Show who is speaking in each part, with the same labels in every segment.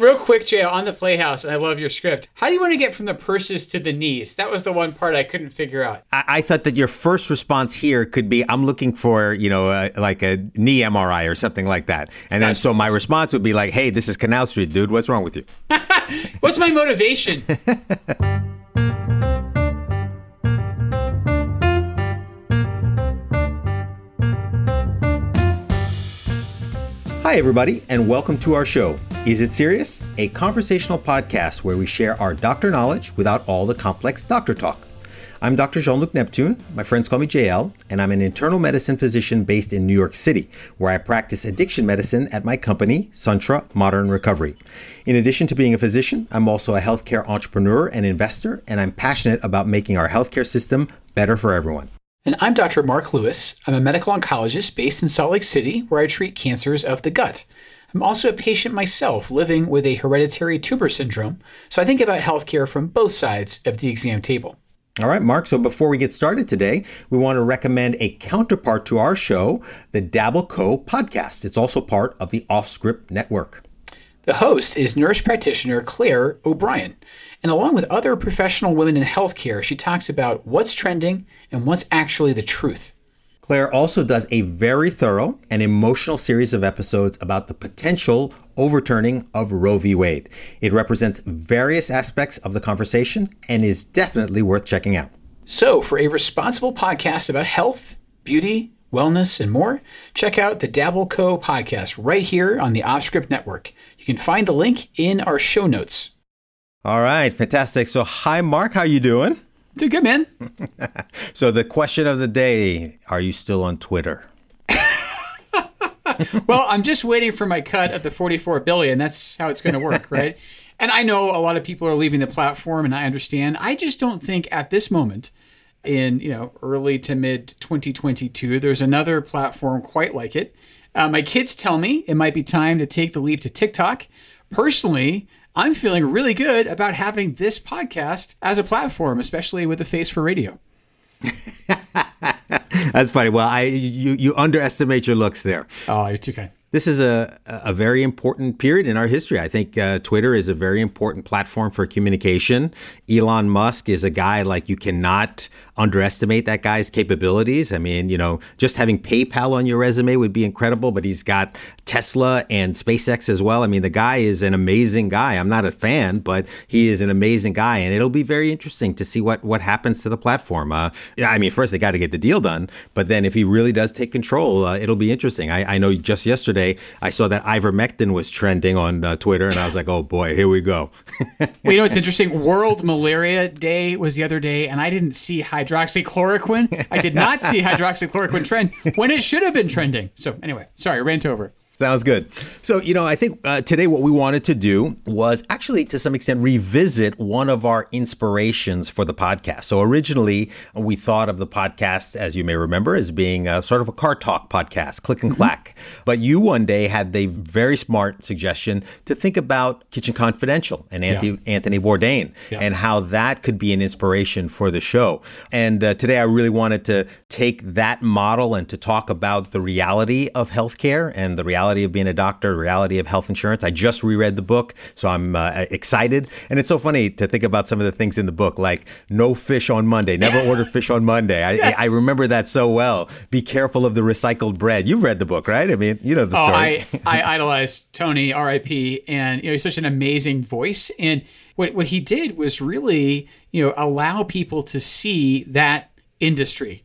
Speaker 1: Real quick, Jay, on the Playhouse, and I love your script. How do you want to get from the purses to the knees? That was the one part I couldn't figure out.
Speaker 2: I, I thought that your first response here could be, "I'm looking for, you know, uh, like a knee MRI or something like that," and then so my response would be like, "Hey, this is Canal Street, dude. What's wrong with you?"
Speaker 1: What's my motivation?
Speaker 2: Hi, everybody, and welcome to our show. Is It Serious? A conversational podcast where we share our doctor knowledge without all the complex doctor talk. I'm Dr. Jean Luc Neptune. My friends call me JL, and I'm an internal medicine physician based in New York City, where I practice addiction medicine at my company, Suntra Modern Recovery. In addition to being a physician, I'm also a healthcare entrepreneur and investor, and I'm passionate about making our healthcare system better for everyone.
Speaker 1: And I'm Dr. Mark Lewis. I'm a medical oncologist based in Salt Lake City, where I treat cancers of the gut. I'm also a patient myself living with a hereditary tumor syndrome, so I think about healthcare from both sides of the exam table.
Speaker 2: All right, Mark. So before we get started today, we want to recommend a counterpart to our show, the Dabble Co podcast. It's also part of the OffScrip Network.
Speaker 1: The host is nurse practitioner Claire O'Brien. And along with other professional women in healthcare, she talks about what's trending and what's actually the truth.
Speaker 2: Claire also does a very thorough and emotional series of episodes about the potential overturning of Roe v. Wade. It represents various aspects of the conversation and is definitely worth checking out.
Speaker 1: So, for a responsible podcast about health, beauty, wellness, and more, check out the Dabble Co podcast right here on the OffScrip Network. You can find the link in our show notes.
Speaker 2: All right, fantastic. So, hi, Mark. How you doing?
Speaker 1: Doing good, man.
Speaker 2: so, the question of the day: Are you still on Twitter?
Speaker 1: well, I'm just waiting for my cut of the 44 billion. That's how it's going to work, right? and I know a lot of people are leaving the platform, and I understand. I just don't think at this moment, in you know early to mid 2022, there's another platform quite like it. Uh, my kids tell me it might be time to take the leap to TikTok. Personally, I'm feeling really good about having this podcast as a platform, especially with the face for radio.
Speaker 2: That's funny. Well, I you you underestimate your looks there.
Speaker 1: Oh, you're too kind.
Speaker 2: This is a, a very important period in our history. I think uh, Twitter is a very important platform for communication. Elon Musk is a guy like you cannot underestimate that guy's capabilities. I mean, you know, just having PayPal on your resume would be incredible, but he's got Tesla and SpaceX as well. I mean, the guy is an amazing guy. I'm not a fan, but he is an amazing guy, and it'll be very interesting to see what what happens to the platform. Uh, I mean, first they got to get the deal done, but then if he really does take control, uh, it'll be interesting. I, I, know just yesterday I saw that ivermectin was trending on uh, Twitter, and I was like, oh boy, here we go.
Speaker 1: well, you know it's interesting? World Malaria Day was the other day, and I didn't see hydrogen hydroxychloroquine. I did not see hydroxychloroquine trend when it should have been trending. So anyway, sorry, I rant over.
Speaker 2: Sounds good. So, you know, I think uh, today what we wanted to do was actually to some extent revisit one of our inspirations for the podcast. So, originally, we thought of the podcast, as you may remember, as being a, sort of a car talk podcast, click and mm-hmm. clack. But you one day had the very smart suggestion to think about Kitchen Confidential and Anthony, yeah. Anthony Bourdain yeah. and how that could be an inspiration for the show. And uh, today I really wanted to take that model and to talk about the reality of healthcare and the reality reality of being a doctor, reality of health insurance. I just reread the book, so I'm uh, excited. And it's so funny to think about some of the things in the book, like no fish on Monday, never order fish on Monday. I, yes. I, remember that so well. Be careful of the recycled bread. You've read the book, right? I mean, you know the story.
Speaker 1: Oh, I, I idolize Tony, R.I.P. And you know he's such an amazing voice. And what what he did was really you know allow people to see that industry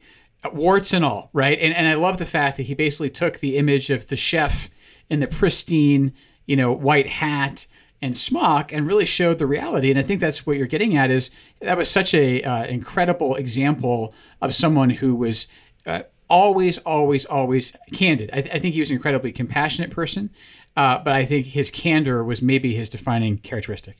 Speaker 1: warts and all, right? And and I love the fact that he basically took the image of the chef in the pristine, you know, white hat and smock and really showed the reality. And I think that's what you're getting at is that was such a uh, incredible example of someone who was uh, always, always, always candid. I, I, think he was an incredibly compassionate person. uh, but I think his candor was maybe his defining characteristic.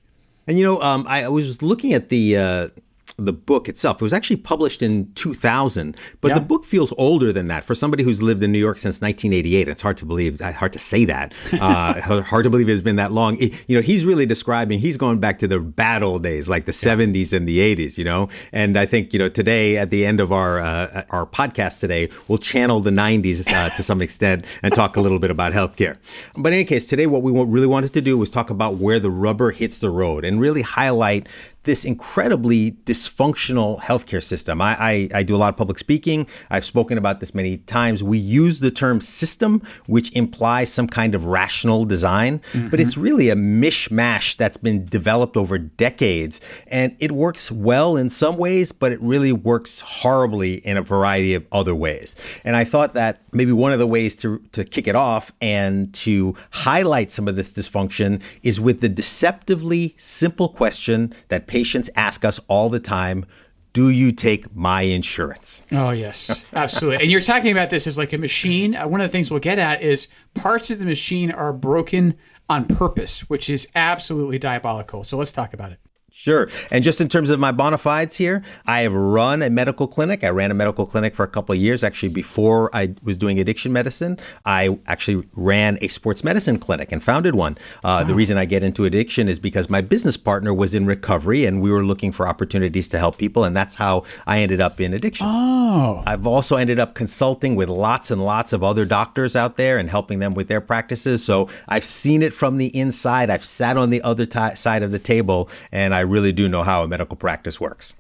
Speaker 2: And you know, um, I was looking at the uh, the book itself. It was actually published in 2000, but
Speaker 1: Yeah.
Speaker 2: the book feels older than that for somebody who's lived in New York since 1988. It's hard to believe, uh, hard to say that. Uh, hard to believe it's been that long. It- you know, he's really describing, he's going back to the bad old days, like the 70s and the 80s, you know? And I think, you know, today at the end of our, uh, our podcast today, we'll channel the 90s uh, to some extent and talk a little bit about healthcare. But in any case, today what we really wanted to do was talk about where the rubber hits the road and really highlight this incredibly dysfunctional healthcare system. I, I, I do a lot of public speaking. I've spoken about this many times. We use the term system, which implies some kind of rational design, but it's mm-hmm. really a mishmash that's been developed over decades. And it works well in some ways, but it really works horribly in a variety of other ways. And I thought that maybe one of the ways to, to kick it off and to highlight some of this dysfunction is with the deceptively simple question that patients ask us all the time Do you take my insurance?
Speaker 1: Oh yes, absolutely. and you're talking about this as like a machine. Uh, one of the things we'll get at is parts of the machine are broken on purpose, which is absolutely diabolical. So let's talk about it.
Speaker 2: Sure. And just in terms of my bona fides here, I have run a medical clinic. I ran a medical clinic for a couple of years. Actually, before I was doing addiction medicine, I actually ran a sports medicine clinic and founded one. Uh, The reason I get into addiction is because my business partner was in recovery and we were looking for opportunities to help people. And that's how I ended up in addiction.
Speaker 1: Oh,
Speaker 2: I've also ended up consulting with lots and lots of other doctors out there and helping them with their practices. So I've seen it from the inside. I've sat on the other ti side of the table, and I really do know how a medical practice works.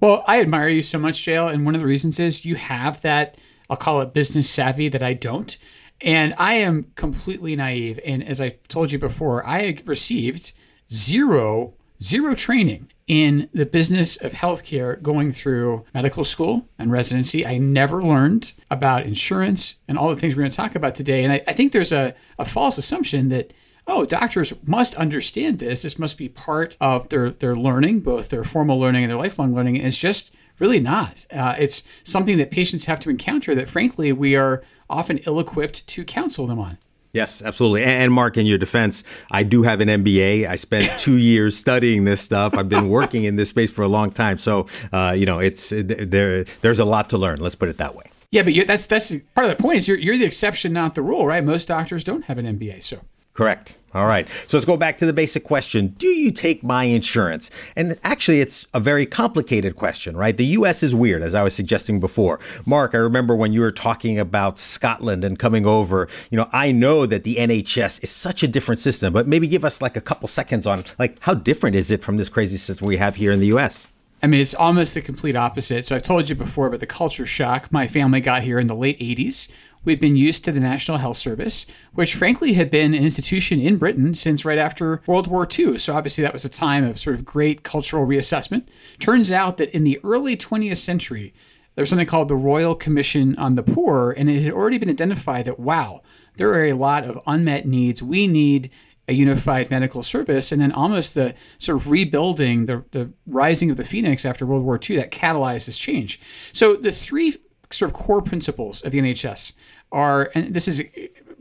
Speaker 1: well, I admire you so much, JL, and one of the reasons is you have that. I'll call it business savvy that I don't. And I am completely naive. And as I told you before, I received zero, zero training in the business of healthcare going through medical school and residency. I never learned about insurance and all the things we're going to talk about today. And I, I think there's a, a false assumption that, oh, doctors must understand this. This must be part of their, their learning, both their formal learning and their lifelong learning. And it's just really not. Uh, it's something that patients have to encounter that, frankly, we are often ill equipped to counsel them on.
Speaker 2: Yes, absolutely. And Mark, in your defense, I do have an MBA. I spent two years studying this stuff. I've been working in this space for a long time. So, uh, you know, it's there. There's a lot to learn. Let's put it that way.
Speaker 1: Yeah, but you, that's that's part of the point. Is you're you're the exception, not the rule, right? Most doctors don't have an MBA, so
Speaker 2: Correct. All right. So let's go back to the basic question Do you take my insurance? And actually, it's a very complicated question, right? The US is weird, as I was suggesting before. Mark, I remember when you were talking about Scotland and coming over, you know, I know that the NHS is such a different system, but maybe give us like a couple seconds on like how different is it from this crazy system we have here in the US?
Speaker 1: I mean, it's almost the complete opposite. So I've told you before about the culture shock. My family got here in the late 80s. We've been used to the National Health Service, which frankly had been an institution in Britain since right after World War II. So obviously that was a time of sort of great cultural reassessment. Turns out that in the early 20th century, there was something called the Royal Commission on the Poor, and it had already been identified that, wow, there are a lot of unmet needs. We need a unified medical service, and then almost the sort of rebuilding, the, the rising of the phoenix after World War II that catalyzed this change. So the three sort of core principles of the NHS are, and this is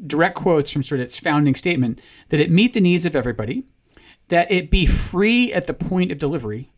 Speaker 1: direct quotes from sort of its founding statement, that it meet the needs of everybody, that it be free at the point of delivery,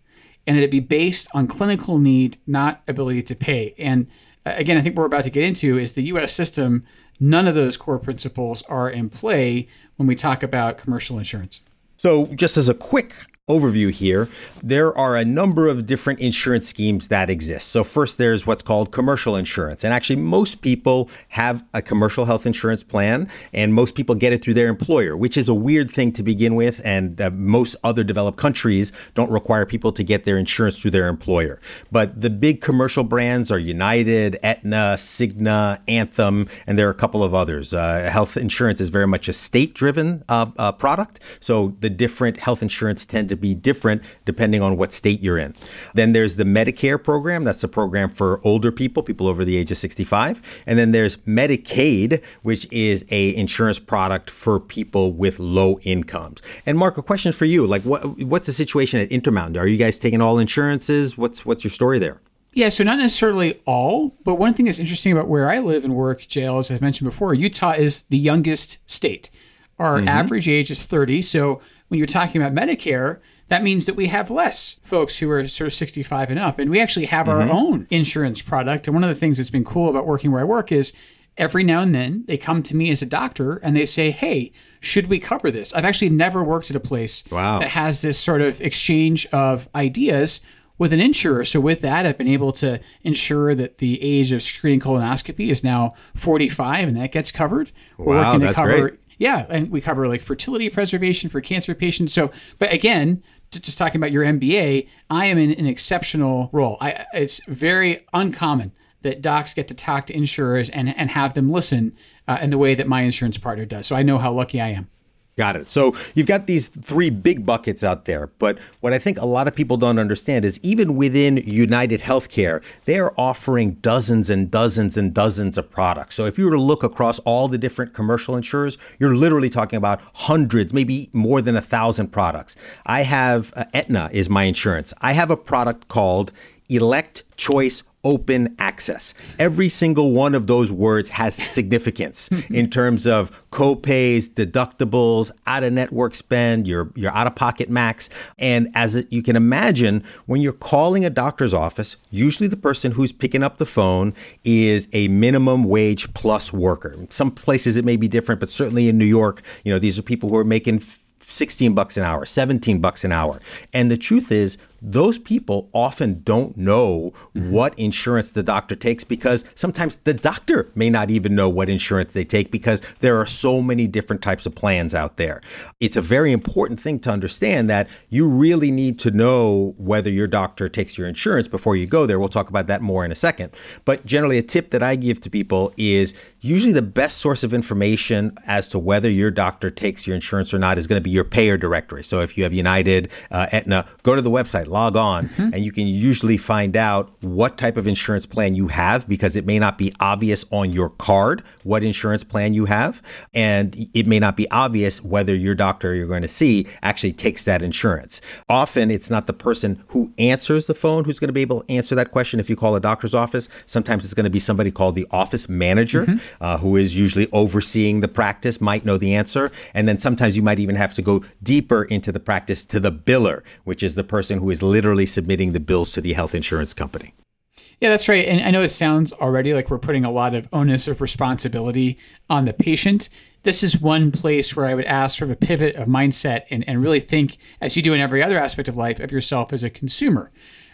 Speaker 1: and that it be based on clinical need, not ability to pay. And uh, again, I think we're about to get into is the US system, none of those core principles are in play when we talk about commercial insurance.
Speaker 2: So, just as a quick overview here, there are a number of different insurance schemes that exist. So, first, there's what's called commercial insurance. And actually, most people have a commercial health insurance plan, and most people get it through their employer, which is a weird thing to begin with. And uh, most other developed countries don't require people to get their insurance through their employer. But the big commercial brands are United, Aetna, Cigna, Anthem, and there are a couple of others. Uh, health insurance is very much a state driven uh, uh, product. So, the different health insurance tend to be different depending on what state you're in. Then there's the Medicare program. That's a program for older people, people over the age of 65. And then there's Medicaid, which is a insurance product for people with low incomes. And Mark, a question for you. Like what what's the situation at Intermountain? Are you guys taking all insurances? What's what's your story there?
Speaker 1: Yeah, so not necessarily all, but one thing that's interesting about where I live and work, JL, as I've mentioned before, Utah is the youngest state. Our mm-hmm. average age is 30. So when you're talking about Medicare, that means that we have less folks who are sort of 65 and up. And we actually have our mm-hmm. own insurance product. And one of the things that's been cool about working where I work is every now and then they come to me as a doctor and they say, Hey, should we cover this? I've actually never worked at a place
Speaker 2: Wow.
Speaker 1: that has this sort of exchange of ideas with an insurer. So with that, I've been able to ensure that the age of screening colonoscopy is now 45 and that gets covered. We're
Speaker 2: Wow,
Speaker 1: working to
Speaker 2: that's
Speaker 1: cover
Speaker 2: great.
Speaker 1: Yeah, and we cover like fertility preservation for cancer patients. So, but again, just talking about your MBA, I am in an exceptional role. I, it's very uncommon that docs get to talk to insurers and, and have them listen uh, in the way that my insurance partner does. So I know how lucky I am.
Speaker 2: Got it. So you've got these three big buckets out there. But what I think a lot of people don't understand is even within United Healthcare, they are offering dozens and dozens and dozens of products. So if you were to look across all the different commercial insurers, you're literally talking about hundreds, maybe more than a thousand products. I have uh, Aetna is my insurance. I have a product called Elect Choice Open Access. Every single one of those words has significance in terms of copays, deductibles, out of network spend, your, your out of pocket max. And as it, you can imagine, when you're calling a doctor's office, usually the person who's picking up the phone is a minimum wage plus worker. Some places it may be different, but certainly in New York, you know, these are people who are making 16 bucks an hour, 17 bucks an hour. And the truth is, those people often don't know what insurance the doctor takes because sometimes the doctor may not even know what insurance they take because there are so many different types of plans out there. It's a very important thing to understand that you really need to know whether your doctor takes your insurance before you go there. We'll talk about that more in a second. But generally, a tip that I give to people is usually the best source of information as to whether your doctor takes your insurance or not is going to be your payer directory. So if you have United, uh, Aetna, go to the website, log on, and you can usually find out what type of insurance plan you have because it may not be obvious on your card what insurance plan you have. And it may not be obvious whether your doctor you're going to see actually takes that insurance. Often it's not the person who answers the phone who's going to be able to answer that question if you call a doctor's office. Sometimes it's going to be somebody called the office manager uh, who is usually overseeing the practice, might know the answer. And then sometimes you might even have to go deeper into the practice to the biller, which is the person who is literally submitting the bills to the health insurance company.
Speaker 1: Yeah, that's right. And I know it sounds already like we're putting a lot of onus of responsibility on the patient. This is one place where I would ask for a pivot of mindset and, and really think, as you do in every other aspect of life, of yourself as a consumer.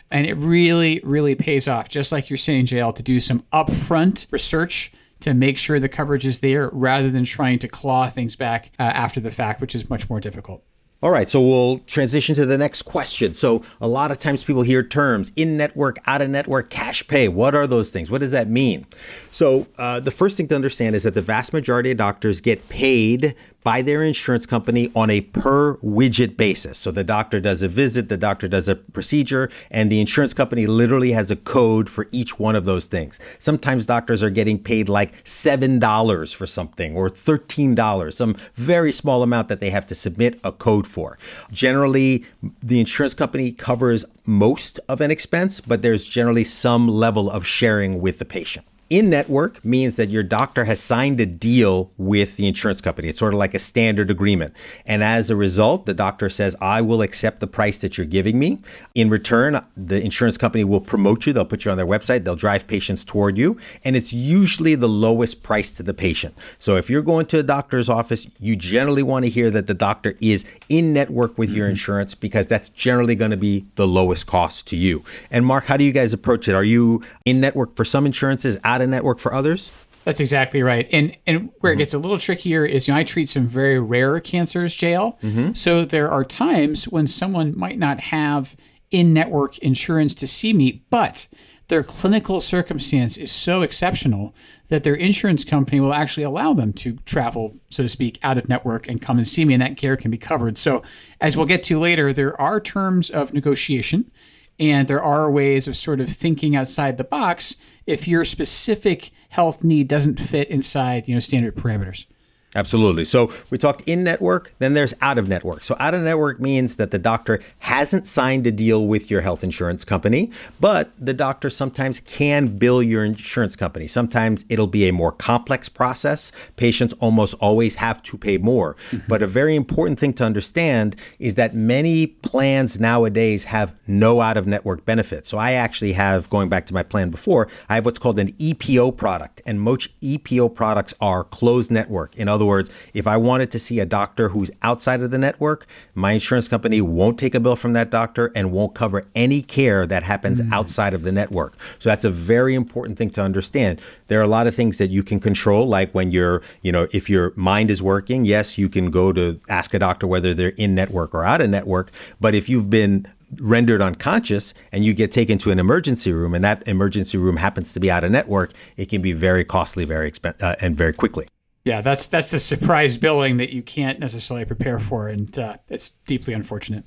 Speaker 1: And it really, really pays off, just like you're saying, JL, to do some upfront research to make sure the coverage is there rather than trying to claw things back uh, after the fact, which is much more difficult.
Speaker 2: All right, so we'll transition to the next question. So, a lot of times people hear terms in network, out of network, cash pay. What are those things? What does that mean? So, uh, the first thing to understand is that the vast majority of doctors get paid by their insurance company on a per widget basis. So, the doctor does a visit, the doctor does a procedure, and the insurance company literally has a code for each one of those things. Sometimes doctors are getting paid like $7 for something or $13, some very small amount that they have to submit a code for. Generally, the insurance company covers most of an expense, but there's generally some level of sharing with the patient. In network means that your doctor has signed a deal with the insurance company. It's sort of like a standard agreement. And as a result, the doctor says, I will accept the price that you're giving me. In return, the insurance company will promote you. They'll put you on their website. They'll drive patients toward you. And it's usually the lowest price to the patient. So if you're going to a doctor's office, you generally want to hear that the doctor is in network with your mm-hmm. insurance because that's generally going to be the lowest cost to you. And Mark, how do you guys approach it? Are you in network for some insurances, out of network for others?
Speaker 1: That's exactly right. And and where it mm-hmm. gets a little trickier is you know I treat some very rare cancers, JL. Mm-hmm. So there are times when someone might not have in-network insurance to see me, but their clinical circumstance is so exceptional that their insurance company will actually allow them to travel, so to speak, out of network and come and see me, and that care can be covered. So, as we'll get to later, there are terms of negotiation and there are ways of sort of thinking outside the box if your specific health need doesn't fit inside you know standard parameters
Speaker 2: Absolutely. So we talked in network, then there's out of network. So out of network means that the doctor hasn't signed a deal with your health insurance company, but the doctor sometimes can bill your insurance company. Sometimes it'll be a more complex process. Patients almost always have to pay more. Mm-hmm. But a very important thing to understand is that many plans nowadays have no out of network benefits. So I actually have, going back to my plan before, I have what's called an EPO product, and most EPO products are closed network. In other other words, if I wanted to see a doctor who's outside of the network, my insurance company won't take a bill from that doctor and won't cover any care that happens mm. outside of the network. So that's a very important thing to understand. There are a lot of things that you can control, like when you're, you know, if your mind is working, yes, you can go to ask a doctor whether they're in network or out of network. But if you've been rendered unconscious and you get taken to an emergency room and that emergency room happens to be out of network, it can be very costly, very expensive, uh, and very quickly.
Speaker 1: Yeah, that's that's a surprise billing that you can't necessarily prepare for, and uh, it's deeply unfortunate.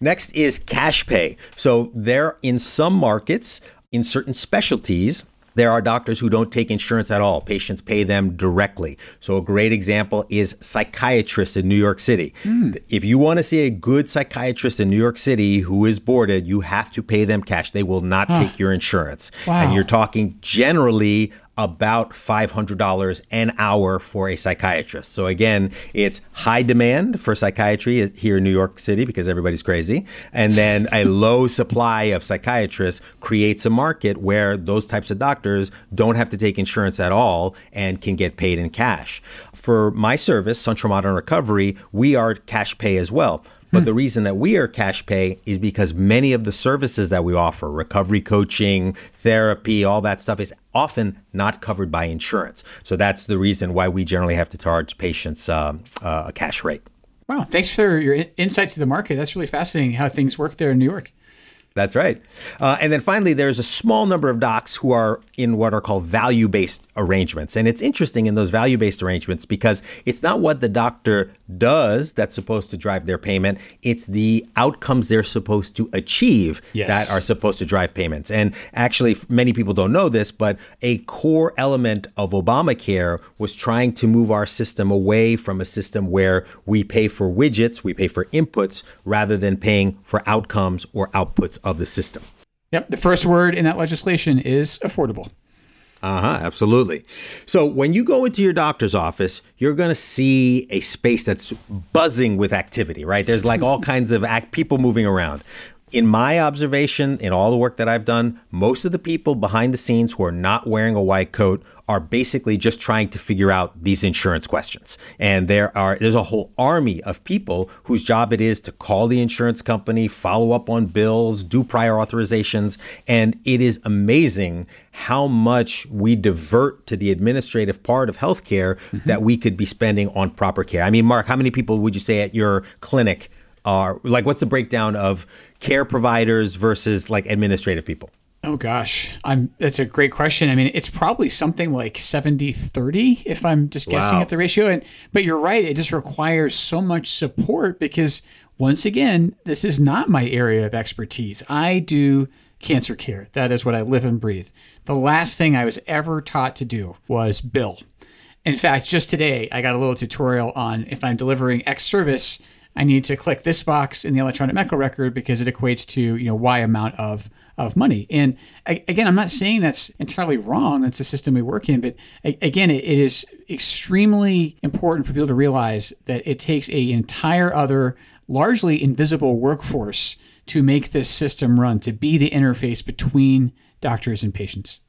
Speaker 2: Next is cash pay. So there, in some markets, in certain specialties, there are doctors who don't take insurance at all. Patients pay them directly. So, a great example is psychiatrists in New York City. Mm. If you want to see a good psychiatrist in New York City who is boarded, you have to pay them cash. They will not huh. take your insurance. Wow. And you're talking generally about $500 an hour for a psychiatrist. So again, it's high demand for psychiatry here in New York City because everybody's crazy. And then a low supply of psychiatrists creates a market where those types of doctors don't have to take insurance at all and can get paid in cash. For my service, Suntra Modern Recovery, we are cash pay as well. But hmm. the reason that we are cash pay is because many of the services that we offer, recovery coaching, therapy, all that stuff is often not covered by insurance. So that's the reason why we generally have to charge patients um, uh, a cash rate.
Speaker 1: Wow. Thanks for your insights to the market. That's really fascinating how things work there in New York.
Speaker 2: That's right. Uh, and then finally, there's a small number of docs who are in what are called value based arrangements. And it's interesting in those value based arrangements because it's not what the doctor does that's supposed to drive their payment, it's the outcomes they're supposed to achieve yes. that are supposed to drive payments. And actually, many people don't know this, but a core element of Obamacare was trying to move our system away from a system where we pay for widgets, we pay for inputs, rather than paying for outcomes or outputs of the system.
Speaker 1: Yep. The first word in that legislation is affordable.
Speaker 2: Uh huh, absolutely. So when you go into your doctor's office, you're going to see a space that's buzzing with activity, right? There's like all kinds of act- people moving around. In my observation, in all the work that I've done, most of the people behind the scenes who are not wearing a white coat are basically just trying to figure out these insurance questions. And there are there's a whole army of people whose job it is to call the insurance company, follow up on bills, do prior authorizations, and it is amazing how much we divert to the administrative part of healthcare mm-hmm. that we could be spending on proper care. I mean, Mark, how many people would you say at your clinic are like what's the breakdown of care providers versus like administrative people?
Speaker 1: Oh gosh, I'm. That's a great question. I mean, it's probably something like 70-30 if I'm just guessing wow. at the ratio. And but you're right. It just requires so much support because once again, this is not my area of expertise. I do cancer care. That is what I live and breathe. The last thing I was ever taught to do was bill. In fact, just today I got a little tutorial on if I'm delivering X service, I need to click this box in the electronic medical record because it equates to you know Y amount of of money. And again, I'm not saying that's entirely wrong. That's the system we work in. But again, it is extremely important for people to realize that it takes a entire other, largely invisible workforce to make this system run, to be the interface between doctors and patients.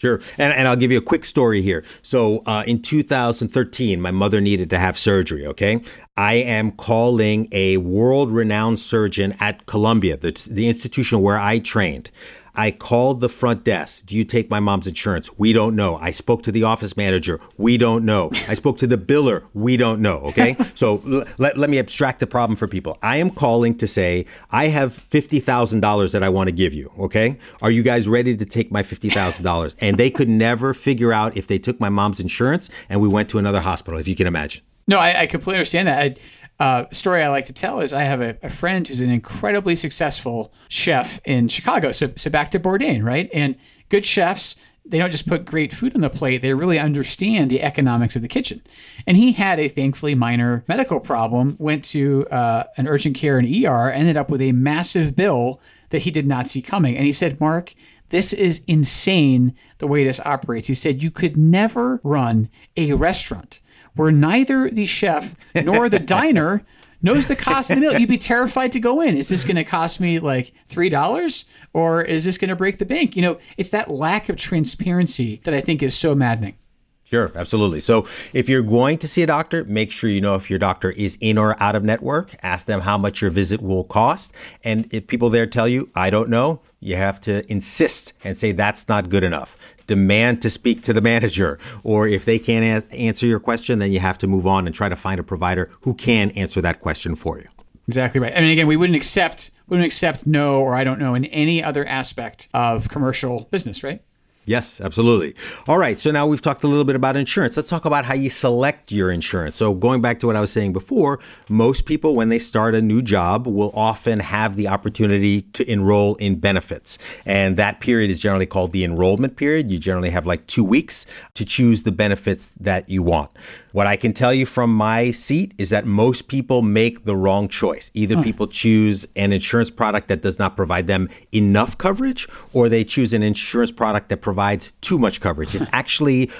Speaker 2: Sure. And, and I'll give you a quick story here. So uh, in 2013, my mother needed to have surgery. Okay. I am calling a world renowned surgeon at Columbia, the, the institution where I trained. I called the front desk. Do you take my mom's insurance? We don't know. I spoke to the office manager. We don't know. I spoke to the biller. We don't know. Okay. so l- let, let me abstract the problem for people. I am calling to say, I have $50,000 that I want to give you. Okay. Are you guys ready to take my $50,000? And they could never figure out if they took my mom's insurance and we went to another hospital, if you can imagine.
Speaker 1: No, I, I completely understand that. I, uh, story I like to tell is I have a, a, friend who's an incredibly successful chef in Chicago. So, so back to Bourdain, right? And good chefs they don't just put great food on the plate, they really understand the economics of the kitchen. And he had a thankfully minor medical problem, went to uh, an urgent care and ER, ended up with a massive bill that he did not see coming. And he said, Mark, this is insane the way this operates. He said, You could never run a restaurant where neither the chef nor the diner knows the cost of the meal. You'd be terrified to go in. Is this going to cost me like $3 or is this going to break the bank? You know, it's that lack of transparency that I think is so maddening.
Speaker 2: Sure, absolutely. So if you're going to see a doctor, make sure you know if your doctor is in or out of network. Ask them how much your visit will cost. And if people there tell you, I don't know, you have to insist and say that's not good enough. Demand to speak to the manager. Or if they can't a- answer your question, then you have to move on and try to find a provider who can answer that question for you.
Speaker 1: Exactly right. I mean, again, we wouldn't accept wouldn't accept no or I don't know in any other aspect of commercial business, right?
Speaker 2: Yes, absolutely. All right. So now we've talked a little bit about insurance. Let's talk about how you select your insurance. So, going back to what I was saying before, most people, when they start a new job, will often have the opportunity to enroll in benefits. And that period is generally called the enrollment period. You generally have like two weeks to choose the benefits that you want. What I can tell you from my seat is that most people make the wrong choice. Either hmm. people choose an insurance product that does not provide them enough coverage, or they choose an insurance product that provides too much coverage. It's actually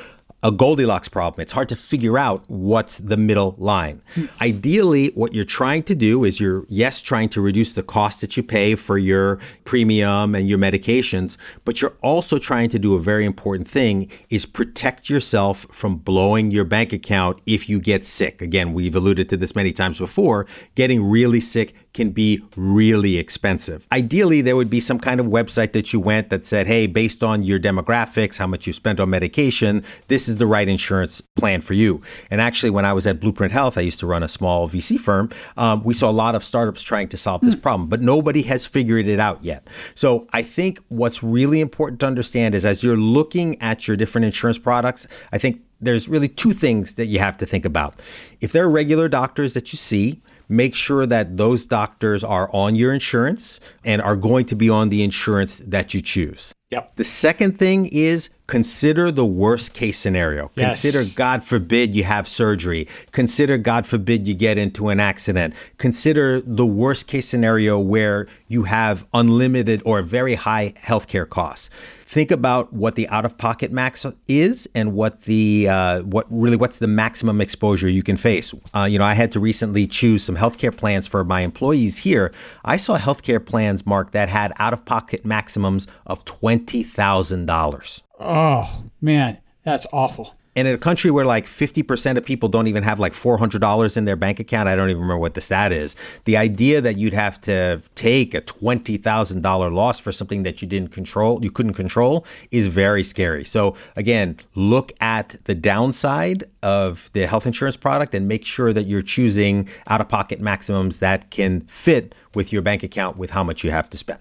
Speaker 2: a Goldilocks problem. It's hard to figure out what's the middle line. Ideally, what you're trying to do is you're, yes, trying to reduce the cost that you pay for your premium and your medications, but you're also trying to do a very important thing is protect yourself from blowing your bank account if you get sick. Again, we've alluded to this many times before. Getting really sick can be really expensive. Ideally, there would be some kind of website that you went that said, hey, based on your demographics, how much you spent on medication, this is the right insurance plan for you. And actually, when I was at Blueprint Health, I used to run a small VC firm. Um, we saw a lot of startups trying to solve this mm. problem, but nobody has figured it out yet. So I think what's really important to understand is as you're looking at your different insurance products, I think there's really two things that you have to think about. If there are regular doctors that you see, make sure that those doctors are on your insurance and are going to be on the insurance that you choose.
Speaker 1: Yep.
Speaker 2: The second thing is consider the worst case scenario.
Speaker 1: Yes.
Speaker 2: Consider, God forbid, you have surgery. Consider, God forbid, you get into an accident. Consider the worst case scenario where you have unlimited or very high healthcare costs think about what the out of pocket max is and what the uh, what really what's the maximum exposure you can face. Uh, you know, I had to recently choose some healthcare plans for my employees here. I saw healthcare plans, Mark, that had out of pocket maximums of twenty thousand dollars.
Speaker 1: Oh man, that's awful.
Speaker 2: And in a country where like 50% of people don't even have like $400 in their bank account, I don't even remember what the stat is. The idea that you'd have to take a $20,000 loss for something that you didn't control, you couldn't control is very scary. So again, look at the downside of the health insurance product and make sure that you're choosing out of pocket maximums that can fit with your bank account with how much you have to spend.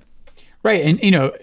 Speaker 1: Right. And, you know,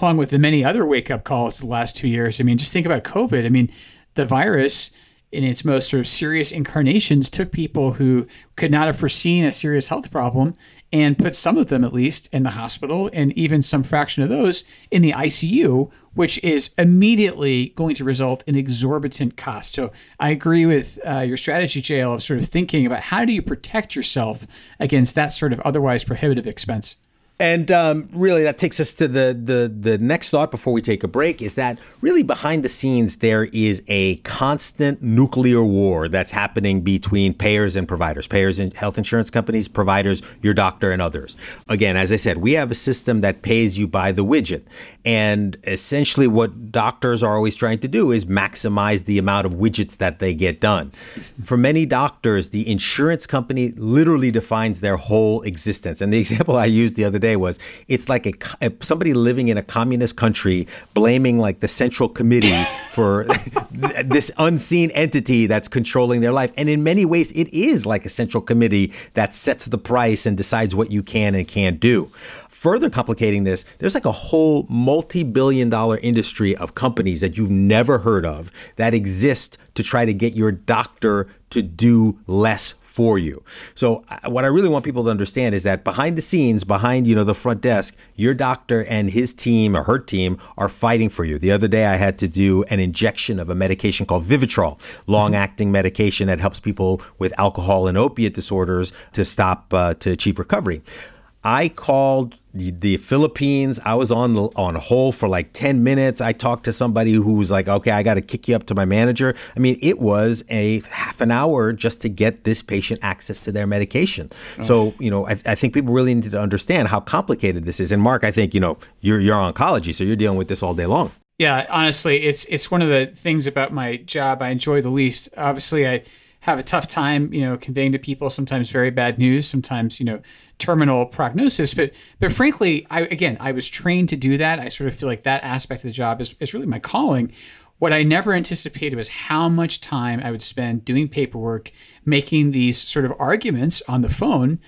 Speaker 1: along with the many other wake up calls the last two years, I mean, just think about COVID. I mean, the virus in its most sort of serious incarnations took people who could not have foreseen a serious health problem and put some of them at least in the hospital and even some fraction of those in the ICU which is immediately going to result in exorbitant cost. So I agree with uh, your strategy, JL, of sort of thinking about how do you protect yourself against that sort of otherwise prohibitive expense.
Speaker 2: And um, really, that takes us to the, the the next thought before we take a break. Is that really behind the scenes there is a constant nuclear war that's happening between payers and providers, payers and health insurance companies, providers, your doctor, and others. Again, as I said, we have a system that pays you by the widget, and essentially, what doctors are always trying to do is maximize the amount of widgets that they get done. For many doctors, the insurance company literally defines their whole existence. And the example I used the other day was it's like a, a somebody living in a communist country blaming like the central committee for this unseen entity that's controlling their life. And in many ways, it is like a central committee that sets the price and decides what you can and can't do. Further complicating this, there's like a whole multi billion dollar industry of companies that you've never heard of that exist to try to get your doctor to do less for you. So uh, what I really want people to understand is that behind the scenes, behind, you know, the front desk, your doctor and his team or her team are fighting for you. The other day I had to do an injection of a medication called Vivitrol, long acting medication that helps people with alcohol and opiate disorders to stop, uh, to achieve recovery. I called the, the, Philippines. I was on the, on hold for like 10 minutes. I talked to somebody who was like, okay, I got to kick you up to my manager. I mean, it was a half an hour just to get this patient access to their medication. Oh. So, you know, I, I, think people really need to understand how complicated this is. And Mark, I think, you know, you're, you're oncology, so you're dealing with this all day long.
Speaker 1: Yeah, honestly, it's, it's one of the things about my job I enjoy the least. Obviously, I, have a tough time, you know, conveying to people sometimes very bad news, sometimes, you know, terminal prognosis. But but frankly, I again I was trained to do that. I sort of feel like that aspect of the job is, is really my calling. What I never anticipated was how much time I would spend doing paperwork, making these sort of arguments on the phone,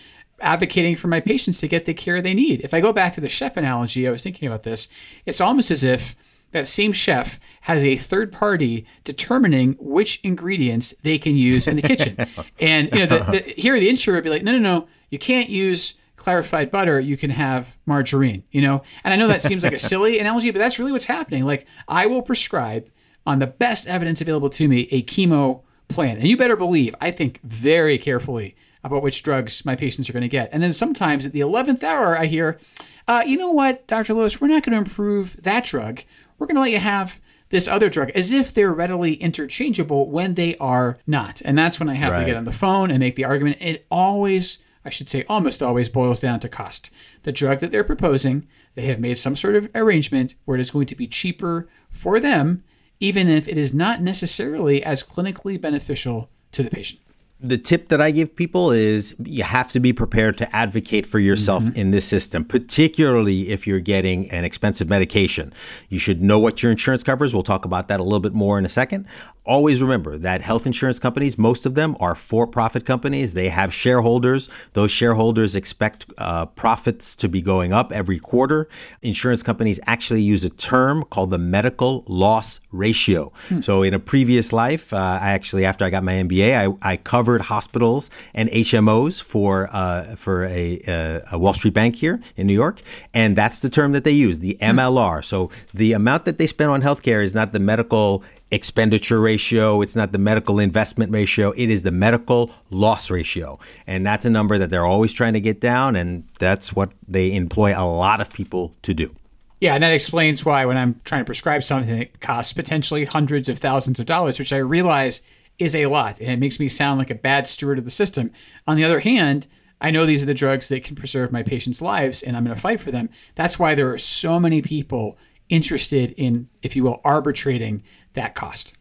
Speaker 1: advocating for my patients to get the care they need. If I go back to the chef analogy, I was thinking about this. It's almost as if that same chef has a third party determining which ingredients they can use in the kitchen. and you know, the, the, here the insurer would be like, no, no, no, you can't use clarified butter. You can have margarine. You know, and I know that seems like a silly analogy, but that's really what's happening. Like I will prescribe on the best evidence available to me a chemo plan, and you better believe I think very carefully about which drugs my patients are going to get. And then sometimes at the eleventh hour, I hear. Uh, you know what, Dr. Lewis, we're not going to improve that drug we're going to let you have this other drug as if they're readily interchangeable when they are not. And that's when I have right. to get on the phone and make the argument. It always, I should say, almost always boils down to cost. The drug that they're proposing, they have made some sort of arrangement where it is going to be cheaper for them, even if it is not necessarily as clinically beneficial to the patient
Speaker 2: the tip that I give people is you have to be prepared to advocate for yourself mm-hmm. in this system, particularly if you're getting an expensive medication. You should know what your insurance covers. We'll talk about that a little bit more in a second always remember that health insurance companies, most of them are for profit companies. They have shareholders. Those shareholders expect uh, profits to be going up every quarter. Insurance companies actually use a term called the medical loss ratio. Hmm. So, in a previous life, uh, I actually, after I got my MBA, I, I covered hospitals and HMOs for, uh, for a, uh, a, Wall Street bank here in New York. And that's the term that they use, the MLR. Hmm. So, the amount that they spend on healthcare is not the medical expenditure ratio. It's not the medical investment ratio. It is the medical loss ratio. And that's a number that they're always trying to get down. And that's what they employ a lot of people to do.
Speaker 1: Yeah, and that explains why when I'm trying to prescribe something that costs potentially hundreds of thousands of dollars, which I realize is a lot, and it makes me sound like a bad steward of the system. On the other hand, I know these are the drugs that can preserve my patients' lives, and I'm going to fight for them. That's why there are so many people interested in, if you will, arbitrating that cost.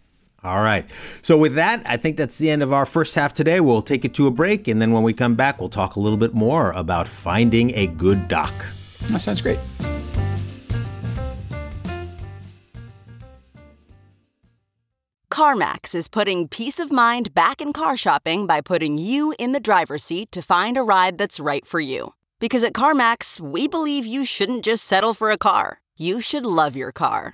Speaker 2: All right. So, with that, I think that's the end of our first half today. We'll take it to a break. And then when we come back, we'll talk a little bit more about finding a good doc.
Speaker 1: That sounds great.
Speaker 3: CarMax is putting peace of mind back in car shopping by putting you in the driver's seat to find a ride that's right for you. Because at CarMax, we believe you shouldn't just settle for a car, you should love your car.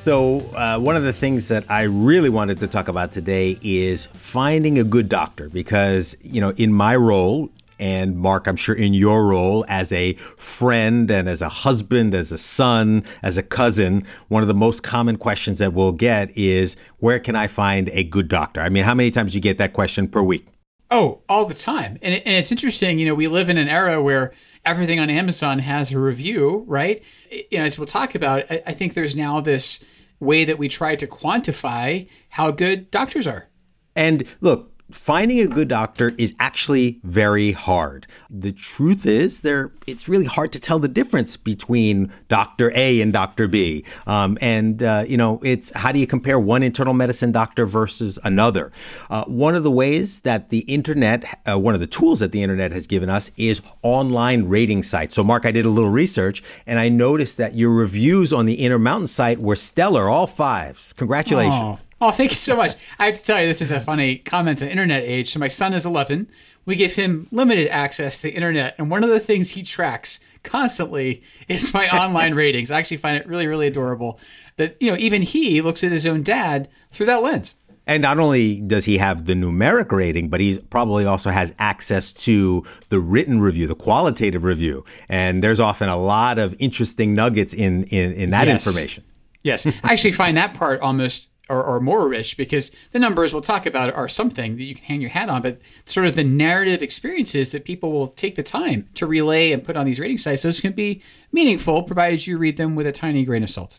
Speaker 2: So, uh, one of the things that I really wanted to talk about today is finding a good doctor because, you know, in my role, and Mark, I'm sure in your role as a friend and as a husband, as a son, as a cousin, one of the most common questions that we'll get is where can I find a good doctor? I mean, how many times do you get that question per week?
Speaker 1: Oh, all the time. And, and it's interesting, you know, we live in an era where everything on Amazon has a review, right? You know, as we'll talk about, I, I think there's now this way that we try to quantify how good doctors are.
Speaker 2: And look, finding a good doctor is actually very hard. The truth is, there it's really hard to tell the difference between Doctor A and Doctor B. Um, and uh, you know, it's how do you compare one internal medicine doctor versus another? Uh, one of the ways that the internet, uh, one of the tools that the internet has given us, is online rating sites. So, Mark, I did a little research, and I noticed that your reviews on the Intermountain site were stellar, all fives. Congratulations.
Speaker 1: Oh, thank you so much. I have to tell you, this is a funny comment on internet age. So my son is 11. We give him limited access to the internet, and one of the things he tracks constantly is my online ratings. I actually find it really, really adorable that you know even he looks at his own dad through that lens.
Speaker 2: And not only does he have the numeric rating, but he probably also has access to the written review, the qualitative review. And there's often a lot of interesting nuggets in in, in that
Speaker 1: Yes.
Speaker 2: information.
Speaker 1: Yes, I actually find that part almost or, or more rich because the numbers we'll talk about are something that you can hang your hat on, but sort of the narrative experiences that people will take the time to relay and put on these rating sites, those can be meaningful provided you read them with a tiny grain of salt.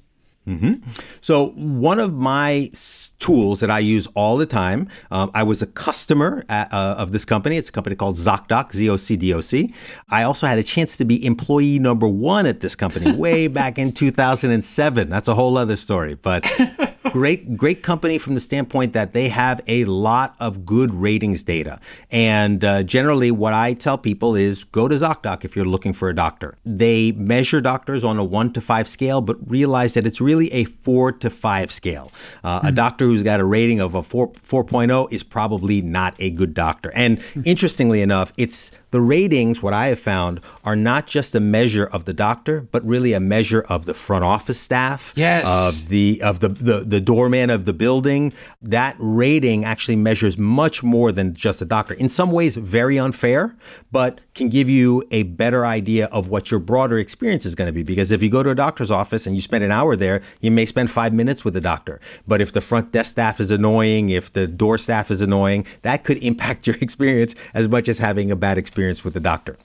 Speaker 2: So one of my tools that I use all the time, um, I was a customer at, uh, of this company. It's a company called ZocDoc, Z-O-C-D-O-C. I also had a chance to be employee number one at this company way back in 2007. That's a whole other story, but great, great company from the standpoint that they have a lot of good ratings data. And uh, generally, what I tell people is go to ZocDoc if you're looking for a doctor. They measure doctors on a one to five scale, but realize that it's really a four to five scale. Uh, A doctor who's got a rating of a 4, 4.0 is probably not a good doctor. And interestingly enough, it's the ratings, what I have found, are not just a measure of the doctor, but really a measure of the front office staff,
Speaker 1: Yes.
Speaker 2: of the of the, the the doorman of the building. That rating actually measures much more than just a doctor. In some ways, very unfair, but can give you a better idea of what your broader experience is going to be. Because if you go to a doctor's office and you spend an hour there, you may spend five minutes with the doctor. But if the front desk staff is annoying, if the door staff is annoying, that could impact your experience as much as having a bad experience with the doctor.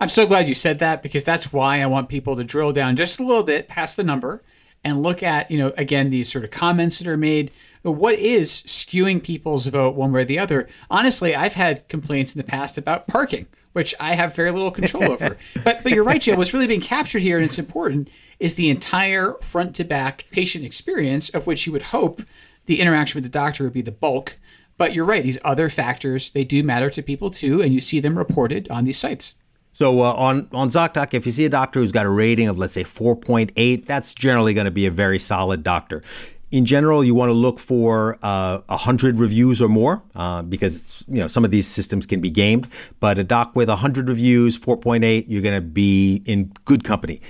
Speaker 1: I'm so glad you said that because that's why I want people to drill down just a little bit past the number and look at, you know, again, these sort of comments that are made. What is skewing people's vote one way or the other? Honestly, I've had complaints in the past about parking, which I have very little control over. But but you're right, Joe. What's really being captured here, and it's important, is the entire front to back patient experience, of which you would hope the interaction with the doctor would be the bulk. But you're right; these other factors they do matter to people too, and you see them reported on these sites.
Speaker 2: So uh, on on ZocDoc, if you see a doctor who's got a rating of let's say 4.8, that's generally going to be a very solid doctor. In general, you want to look for uh, 100 reviews or more uh, because you know some of these systems can be gamed. But a doc with 100 reviews, 4.8, you're going to be in good company.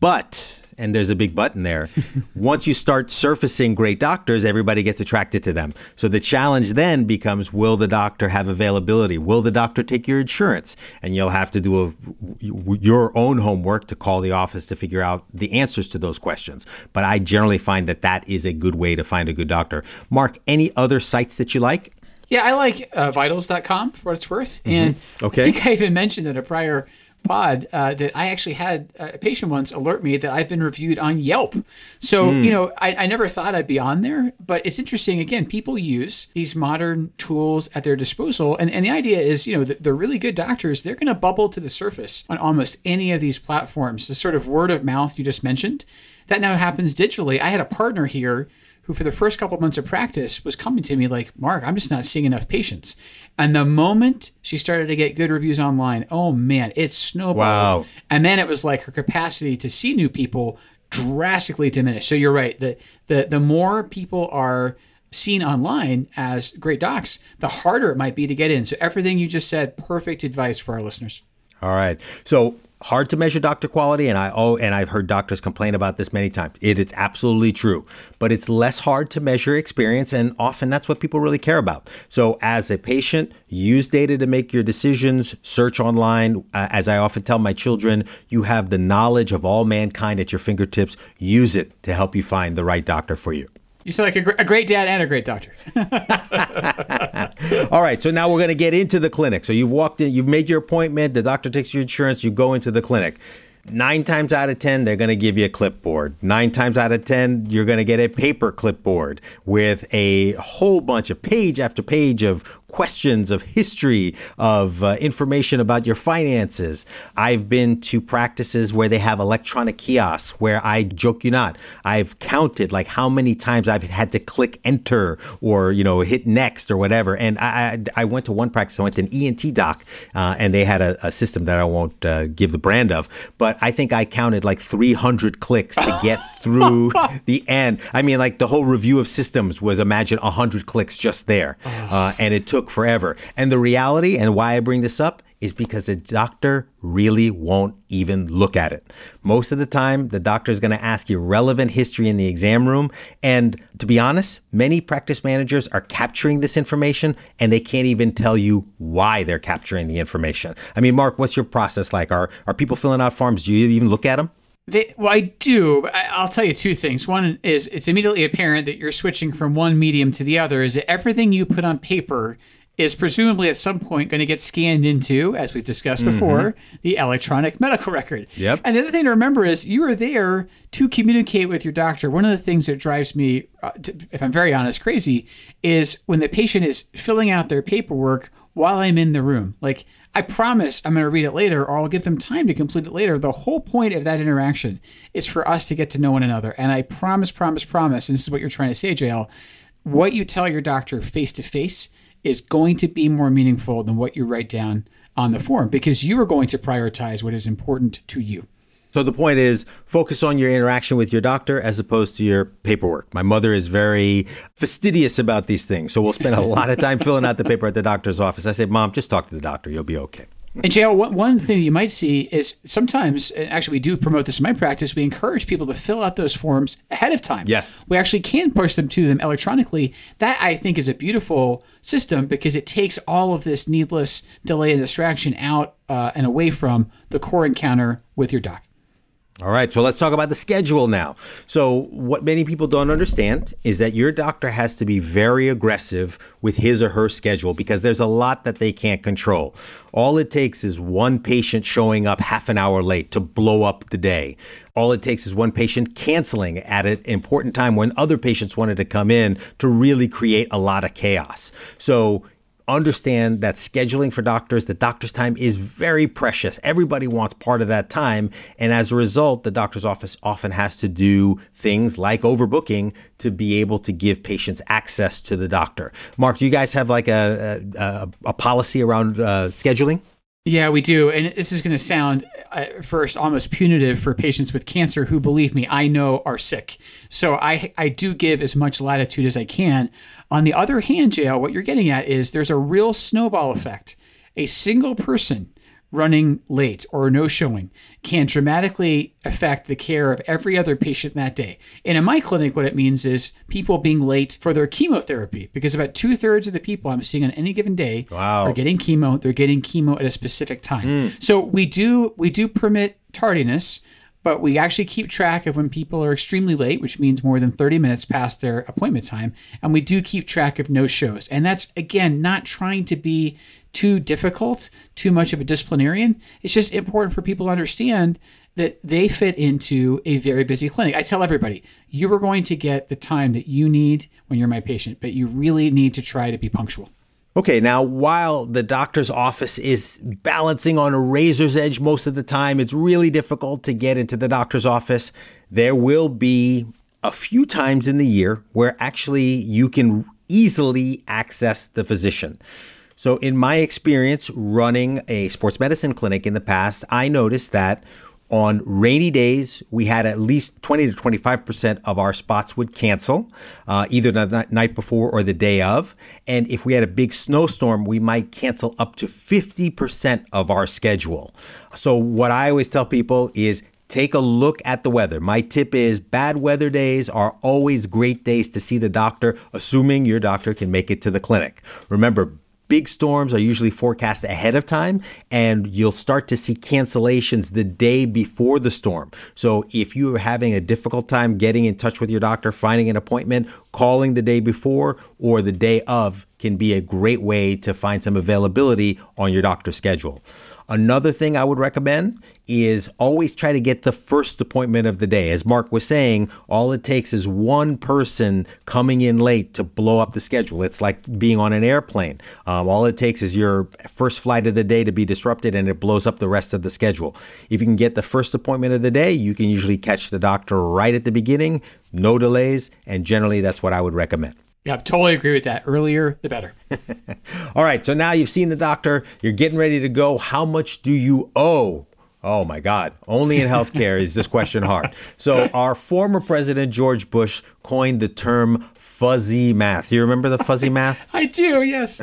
Speaker 2: But and there's a big button there. Once you start surfacing great doctors, everybody gets attracted to them. So the challenge then becomes will the doctor have availability? Will the doctor take your insurance? And you'll have to do a, your own homework to call the office to figure out the answers to those questions. But I generally find that that is a good way to find a good doctor. Mark, any other sites that you like?
Speaker 1: Yeah, I like uh, vitals.com for what it's worth. And
Speaker 2: Okay.
Speaker 1: I think I even mentioned in a prior pod uh, that I actually had a patient once alert me that I've been reviewed on Yelp. So, you know, I, I never thought I'd be on there, but it's interesting. Again, people use these modern tools at their disposal. And, and the idea is, you know, the, the really good doctors, they're going to bubble to the surface on almost any of these platforms. The sort of word of mouth you just mentioned, that now happens digitally. I had a partner here who for the first couple of months of practice was coming to me like, Mark, I'm just not seeing enough patients. And the moment she started to get good reviews online, oh man, it snowballed.
Speaker 2: Wow.
Speaker 1: And then it was like her capacity to see new people drastically diminished. So you're right. The the the more people are seen online as great docs, the harder it might be to get in. So everything you just said, perfect advice for our listeners.
Speaker 2: All right. So hard to measure doctor quality, and I oh, and I've heard doctors complain about this many times. It is absolutely true, but it's less hard to measure experience, and often that's what people really care about. So as a patient, use data to make your decisions. Search online. Uh, as I often tell my children, you have the knowledge of all mankind at your fingertips. Use it to help you find the right doctor for you.
Speaker 1: You sound like a, gr- a great dad and a great doctor.
Speaker 2: All right, so now we're going to get into the clinic. So you've walked in, you've made your appointment, the doctor takes your insurance, you go into the clinic. Nine times out of 10, they're going to give you a clipboard. Nine times out of 10, you're going to get a paper clipboard with a whole bunch of page after page of questions of history, of uh, information about your finances. I've been to practices where they have electronic kiosks where I joke you not, I've counted like how many times I've had to click enter or, you know, hit next or whatever. And I, I, I went to one practice, I went to an ENT doc, uh, and they had a, a, system that I won't uh, give the brand of, but I think I counted like 300 clicks to get through the end. I mean, like the whole review of systems was imagine 100 clicks just there. Uh, and it took forever. And the reality and why I bring this up is because the doctor really won't even look at it. Most of the time, the doctor is going to ask you relevant history in the exam room. And to be honest, many practice managers are capturing this information and they can't even tell you why they're capturing the information. I mean, Mark, what's your process like? Are, are people filling out forms? Do you even look at them?
Speaker 1: They, well, I do. I'll tell you two things. One is it's immediately apparent that you're switching from one medium to the other. Is that everything you put on paper is presumably at some point going to get scanned into, as we've discussed mm-hmm. before, the electronic medical record.
Speaker 2: Yep.
Speaker 1: And the other thing to remember is you are there to communicate with your doctor. One of the things that drives me, uh, if I'm very honest, crazy is when the patient is filling out their paperwork while I'm in the room. Like, I promise I'm going to read it later, or I'll give them time to complete it later. The whole point of that interaction is for us to get to know one another. And I promise, promise, promise, and this is what you're trying to say, JL, what you tell your doctor face to face is going to be more meaningful than what you write down on the form because you are going to prioritize what is important to you.
Speaker 2: So the point is focus on your interaction with your doctor as opposed to your paperwork. My mother is very fastidious about these things. So we'll spend a lot of time filling out the paper at the doctor's office. I say, "Mom, just talk to the doctor. You'll be okay."
Speaker 1: And JL, one, one thing you might see is sometimes, actually, we do promote this in my practice. We encourage people to fill out those forms ahead of time.
Speaker 2: Yes,
Speaker 1: we actually can push them to them electronically. That I think is a beautiful system because it takes all of this needless delay and distraction out uh, and away from the core encounter with your doc.
Speaker 2: All right, so let's talk about the schedule now. So, what many people don't understand is that your doctor has to be very aggressive with his or her schedule because there's a lot that they can't control. All it takes is one patient showing up half an hour late to blow up the day. All it takes is one patient canceling at an important time when other patients wanted to come in to really create a lot of chaos. So, understand that scheduling for doctors, the doctor's time is very precious. Everybody wants part of that time. And as a result, the doctor's office often has to do things like overbooking to be able to give patients access to the doctor. Mark, do you guys have like a, a, a policy around uh, scheduling?
Speaker 1: Yeah, we do. And this is going to sound at first almost punitive for patients with cancer who, believe me, I know are sick. So I, I do give as much latitude as I can. On the other hand, JL, what you're getting at is there's a real snowball effect. A single person running late or no showing can dramatically affect the care of every other patient that day. And in my clinic, what it means is people being late for their chemotherapy because about two thirds of the people I'm seeing on any given day
Speaker 2: wow.
Speaker 1: are getting chemo. They're getting chemo at a specific time. Mm. So we do we do permit tardiness. But we actually keep track of when people are extremely late, which means more than 30 minutes past their appointment time. And we do keep track of no shows. And that's, again, not trying to be too difficult, too much of a disciplinarian. It's just important for people to understand that they fit into a very busy clinic. I tell everybody, you are going to get the time that you need when you're my patient, but you really need to try to be punctual.
Speaker 2: Okay, now while the doctor's office is balancing on a razor's edge most of the time, it's really difficult to get into the doctor's office. There will be a few times in the year where actually you can easily access the physician. So, in my experience running a sports medicine clinic in the past, I noticed that on rainy days, we had at least 20 to 25% of our spots would cancel, uh, either the night before or the day of. And if we had a big snowstorm, we might cancel up to 50% of our schedule. So, what I always tell people is take a look at the weather. My tip is bad weather days are always great days to see the doctor, assuming your doctor can make it to the clinic. Remember, big storms are usually forecast ahead of time and you'll start to see cancellations the day before the storm. So if you are having a difficult time getting in touch with your doctor, finding an appointment, calling the day before or the day of can be a great way to find some availability on your doctor's schedule. Another thing I would recommend is always try to get the first appointment of the day. As Mark was saying, all it takes is one person coming in late to blow up the schedule. It's like being on an airplane. Um, all it takes is your first flight of the day to be disrupted and it blows up the rest of the schedule. If you can get the first appointment of the day, you can usually catch the doctor right at the beginning, no delays, and generally that's what I would recommend.
Speaker 1: Yeah, totally agree with that. Earlier, the better.
Speaker 2: All right, so now you've seen the doctor, you're getting ready to go. How much do you owe? Oh my God. Only in healthcare is this question hard. So, our former president, George Bush, coined the term fuzzy math. You remember the fuzzy math?
Speaker 1: I do, yes.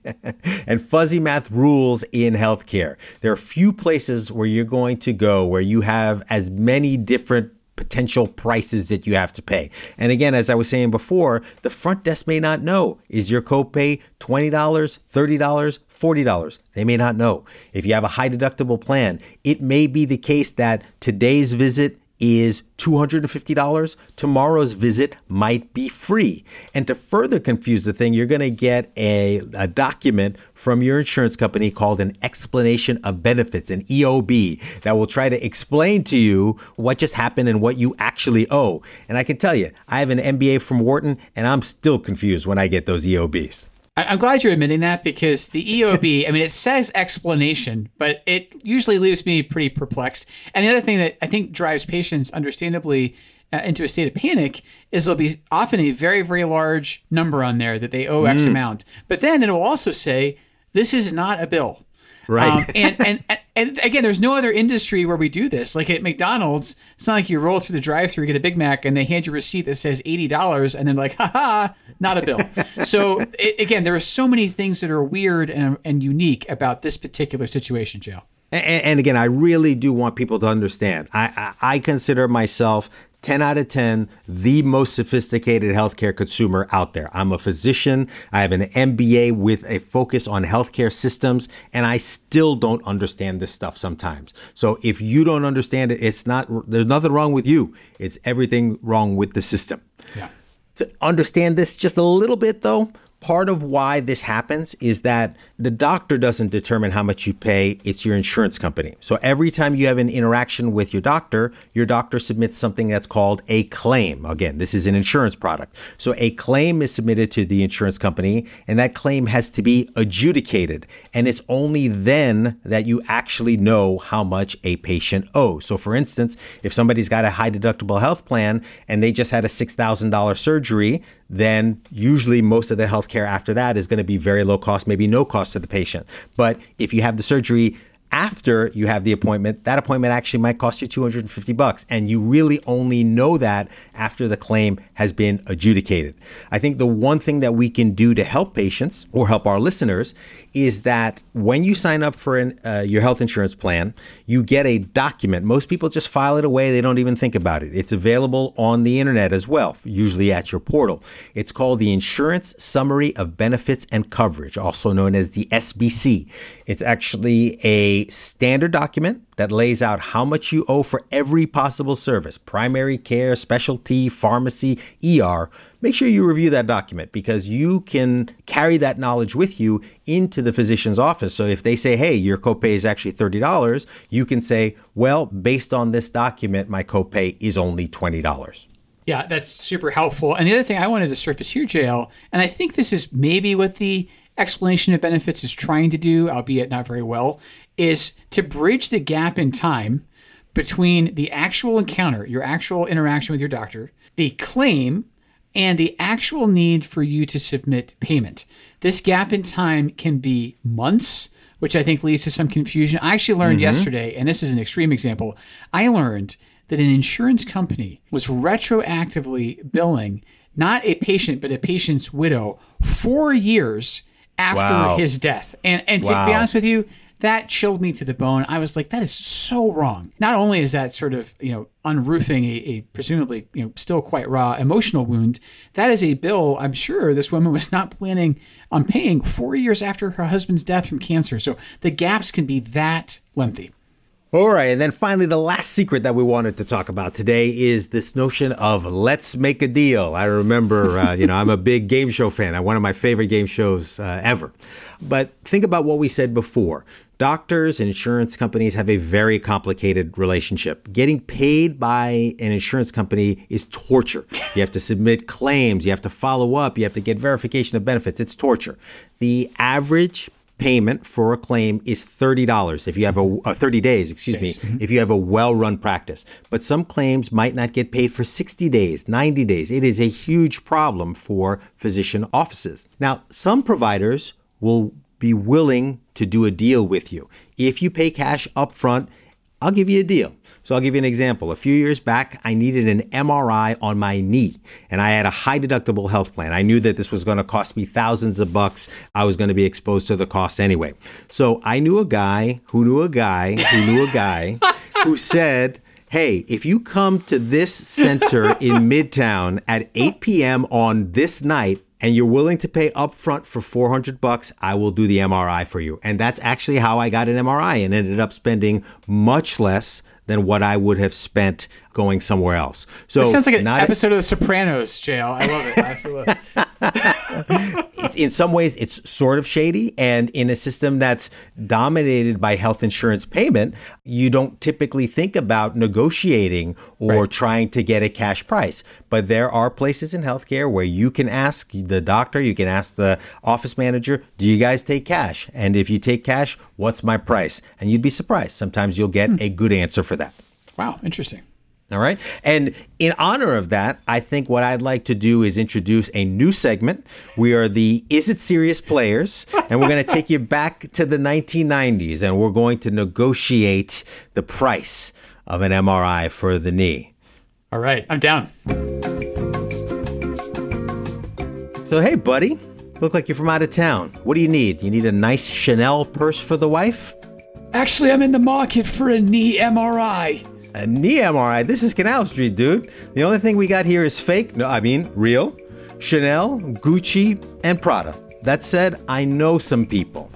Speaker 2: and fuzzy math rules in healthcare. There are few places where you're going to go where you have as many different potential prices that you have to pay. And again, as I was saying before, the front desk may not know is your copay $20, $30, $40. They may not know. If you have a high deductible plan, it may be the case that today's visit is $250. Tomorrow's visit might be free. And to further confuse the thing, you're going to get a, a document from your insurance company called an explanation of benefits, an EOB, that will try to explain to you what just happened and what you actually owe. And I can tell you, I have an MBA from Wharton, and I'm still confused when I get those EOBs.
Speaker 1: I'm glad you're admitting that because the EOB, I mean, it says explanation, but it usually leaves me pretty perplexed. And the other thing that I think drives patients, understandably, uh, into a state of panic is there'll be often a very, very large number on there that they owe X mm. amount. But then it will also say, this is not a bill.
Speaker 2: Right. Um,
Speaker 1: and, and, and and again, there's no other industry where we do this. Like at McDonald's, it's not like you roll through the drive-through, get a Big Mac, and they hand you a receipt that says eighty dollars, and then like, haha, not a bill. so it, again, there are so many things that are weird and, and unique about this particular situation, Joe.
Speaker 2: And, and, again, I really do want people to understand. I, I, I consider myself 10 out of 10, the most sophisticated healthcare consumer out there. I'm a physician. I have an MBA with a focus on healthcare systems, and I still don't understand this stuff sometimes. So if you don't understand it, it's not, there's nothing wrong with you. It's everything wrong with the system.
Speaker 1: Yeah.
Speaker 2: To understand this just a little bit, though, part of why this happens is that the doctor doesn't determine how much you pay, it's your insurance company. So every time you have an interaction with your doctor, your doctor submits something that's called a claim. Again, this is an insurance product. So a claim is submitted to the insurance company, and that claim has to be adjudicated. And it's only then that you actually know how much a patient owes. So for instance, if somebody's got a high deductible health plan and they just had a $6,000 surgery, then usually most of the healthcare after that is going to be very low cost, maybe no cost to the patient. But if you have the surgery after you have the appointment, that appointment actually might cost you 250 bucks. And you really only know that after the claim has been adjudicated. I think the one thing that we can do to help patients or help our listeners is that when you sign up for an, uh, your health insurance plan, you get a document. Most people just file it away. They don't even think about it. It's available on the internet as well, usually at your portal. It's called the Insurance Summary of Benefits and Coverage, also known as the SBC. It's actually a standard document that lays out how much you owe for every possible service primary care, specialty, pharmacy, ER. Make sure you review that document because you can carry that knowledge with you into the physician's office. So if they say, hey, your copay is actually $30, you can say, well, based on this document, my copay is only $20.
Speaker 1: Yeah, that's super helpful. And the other thing I wanted to surface here, JL, and I think this is maybe what the explanation of benefits is trying to do, albeit not very well, is to bridge the gap in time between the actual encounter, your actual interaction with your doctor, the claim, and the actual need for you to submit payment. This gap in time can be months, which I think leads to some confusion. I actually learned mm-hmm. yesterday, and this is an extreme example, I learned that an insurance company was retroactively billing not a patient, but a patient's widow four years after wow. his death. And and to wow. be honest with you, that chilled me to the bone. I was like, that is so wrong. Not only is that sort of, you know, unroofing a, a, presumably, you know, still quite raw emotional wound, that is a bill I'm sure this woman was not planning on paying four years after her husband's death from cancer. So the gaps can be that lengthy.
Speaker 2: All right. And then finally, the last secret that we wanted to talk about today is this notion of let's make a deal. I remember, uh, you know, I'm a big game show fan. One of my favorite game shows uh, ever. But think about what we said before. Doctors and insurance companies have a very complicated relationship. Getting paid by an insurance company is torture. You have to submit claims, you have to follow up, you have to get verification of benefits. It's torture. The average payment for a claim is $30 if you have a uh, 30 days, excuse me, if you have a well-run practice. But some claims might not get paid for 60 days, 90 days. It is a huge problem for physician offices. Now, some providers will be willing to do a deal with you. If you pay cash up front, I'll give you a deal. So I'll give you an example. A few years back, I needed an MRI on my knee and I had a high deductible health plan. I knew that this was going to cost me thousands of bucks. I was going to be exposed to the cost anyway. So I knew a guy who knew a guy who knew a guy who said, Hey, if you come to this center in Midtown at 8 p.m. on this night, and you're willing to pay upfront for 400 bucks, I will do the MRI for you. And that's actually how I got an MRI and ended up spending much less than what I would have spent going somewhere else. So
Speaker 1: it sounds like an episode a, of The Sopranos, JL. I love it.
Speaker 2: Absolutely. in some ways, it's sort of shady, and in a system that's dominated by health insurance payment, you don't typically think about negotiating or right. trying to get a cash price. But there are places in healthcare where you can ask the doctor, you can ask the office manager, "Do you guys take cash?" And if you take cash, what's my price? And you'd be surprised. Sometimes you'll get hmm. a good answer for that.
Speaker 1: Wow, interesting.
Speaker 2: All right. And in honor of that, I think what I'd like to do is introduce a new segment. We are the Is It Serious Players, and we're going to take you back to the 1990s and we're going to negotiate the price of an MRI for the knee.
Speaker 1: All right. I'm down.
Speaker 2: So, hey, buddy, look like you're from out of town. What do you need? You need a nice Chanel purse for the wife?
Speaker 1: Actually, I'm in the market for a knee MRI.
Speaker 2: A knee MRI. This is Canal Street, dude. The only thing we got here is fake. No, I mean real. Chanel, Gucci, and Prada. That said, I know some people.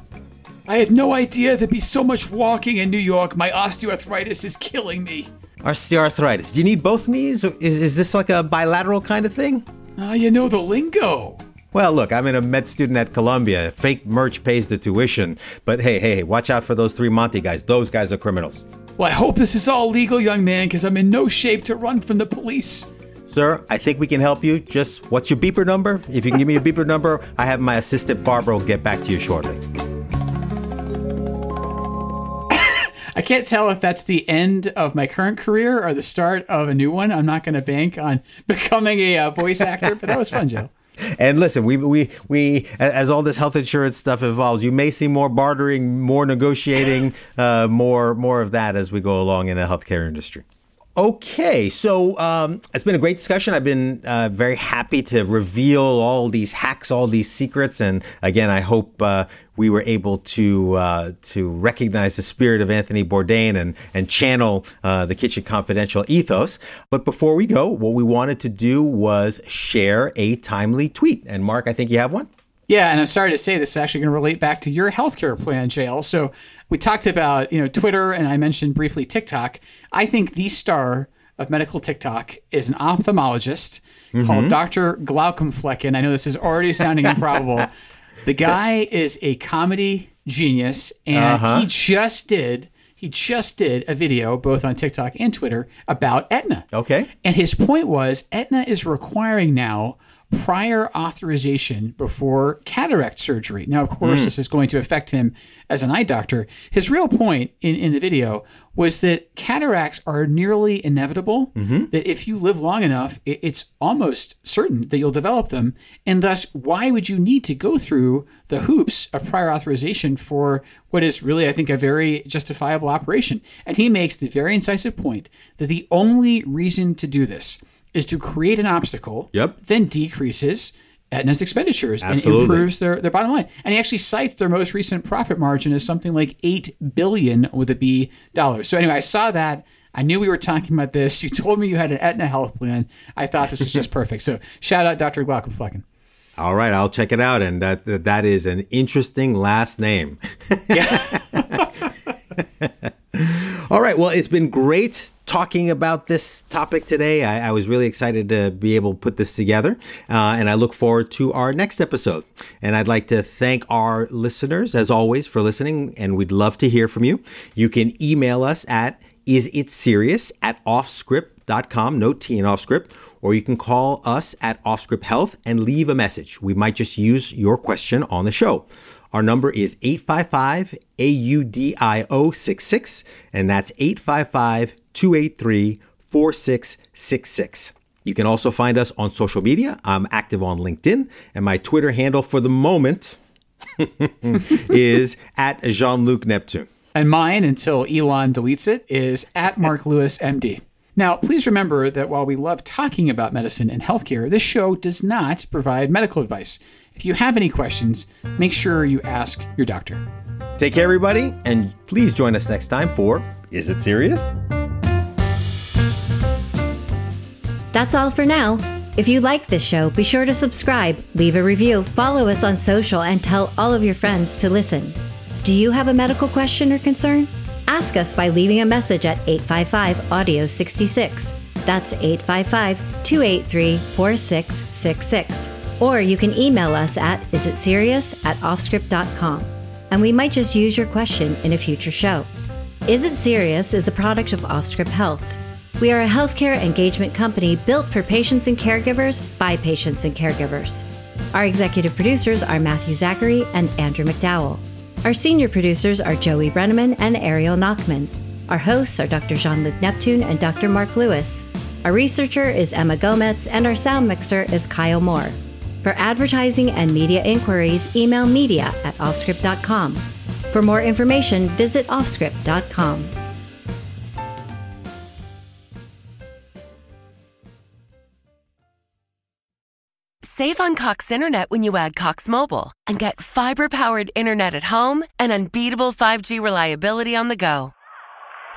Speaker 1: I had no idea there'd be so much walking in New York. My osteoarthritis is killing me.
Speaker 2: Osteoarthritis. Do you need both knees? Is, is this like a bilateral kind of thing?
Speaker 1: Ah, uh, you know the lingo.
Speaker 2: Well, look, I'm in a med student at Columbia. Fake merch pays the tuition. But hey, hey, hey, watch out for those three Monty guys. Those guys are criminals.
Speaker 1: Well, I hope this is all legal, young man, because I'm in no shape to run from the police.
Speaker 2: Sir, I think we can help you. Just what's your beeper number? If you can give me your beeper number, I have my assistant Barbara will get back to you shortly.
Speaker 1: I can't tell if that's the end of my current career or the start of a new one. I'm not going to bank on becoming a uh, voice actor, but that was fun, Joe.
Speaker 2: And listen, we we we as all this health insurance stuff evolves, you may see more bartering, more negotiating, uh, more more of that as we go along in the healthcare industry. Okay, so um, it's been a great discussion. I've been uh, very happy to reveal all these hacks, all these secrets, and again, I hope uh, we were able to uh, to recognize the spirit of Anthony Bourdain and and channel uh, the Kitchen Confidential ethos. But before we go, what we wanted to do was share a timely tweet. And Mark, I think you have one.
Speaker 1: Yeah, and I'm sorry to say this is actually going to relate back to your healthcare plan, JL. So we talked about you know Twitter, and I mentioned briefly TikTok. I think the star of medical TikTok is an ophthalmologist mm-hmm. called Dr. Glaucomflecken. I know this is already sounding improbable. The guy is a comedy genius, and uh-huh. he just did he just did a video both on TikTok and Twitter about Aetna.
Speaker 2: Okay.
Speaker 1: And his point was Aetna is requiring now prior authorization before cataract surgery. Now, of course, mm. this is going to affect him as an eye doctor. His real point in, in the video was that cataracts are nearly inevitable, mm-hmm. that if you live long enough, it, it's almost certain that you'll develop them. And thus, why would you need to go through the hoops of prior authorization for what is really, I think, a very justifiable operation? And he makes the very incisive point that the only reason to do this is to create an obstacle,
Speaker 2: yep.
Speaker 1: then decreases Aetna's expenditures Absolutely. and improves their, their bottom line. And he actually cites their most recent profit margin as something like eight billion with a B dollars. So anyway, I saw that. I knew we were talking about this. You told me you had an Aetna health plan. I thought this was just perfect. So shout out Dr. Glaucomflecken.
Speaker 2: All right, I'll check it out. And that that is an interesting last name. yeah. All right. Well, it's been great talking about this topic today. I, I was really excited to be able to put this together, uh, and I look forward to our next episode. And I'd like to thank our listeners, as always, for listening, and we'd love to hear from you. You can email us at is it serious at offscrip.com, no T in offscrip, or you can call us at OffScrip Health and leave a message. We might just use your question on the show. Our number is 855 AUDIO 66, and that's 855 283 4666. You can also find us on social media. I'm active on LinkedIn, and my Twitter handle for the moment is at Jean Luc Neptune.
Speaker 1: And mine, until Elon deletes it, is at Mark Lewis, MD. Now, please remember that while we love talking about medicine and healthcare, this show does not provide medical advice. If you have any questions, make sure you ask your doctor.
Speaker 2: Take care, everybody, and please join us next time for Is It Serious?
Speaker 4: That's all for now. If you like this show, be sure to subscribe, leave a review, follow us on social, and tell all of your friends to listen. Do you have a medical question or concern? Ask us by leaving a message at 855 Audio 66. That's 855 283 4666. Or you can email us at isitserious at offscrip.com. And we might just use your question in a future show. Is It Serious is a product of OffScrip Health. We are a healthcare engagement company built for patients and caregivers by patients and caregivers. Our executive producers are Matthew Zachary and Andrew McDowell. Our senior producers are Joey Brenneman and Ariel Nachman. Our hosts are Dr. Jean Luc Neptune and Dr. Mark Lewis. Our researcher is Emma Gomez, and our sound mixer is Kyle Moore. For advertising and media inquiries, email media at offscrip.com. For more information, visit offscrip.com.
Speaker 5: Save on Cox Internet when you add Cox Mobile and get fiber powered internet at home and unbeatable 5G reliability on the go.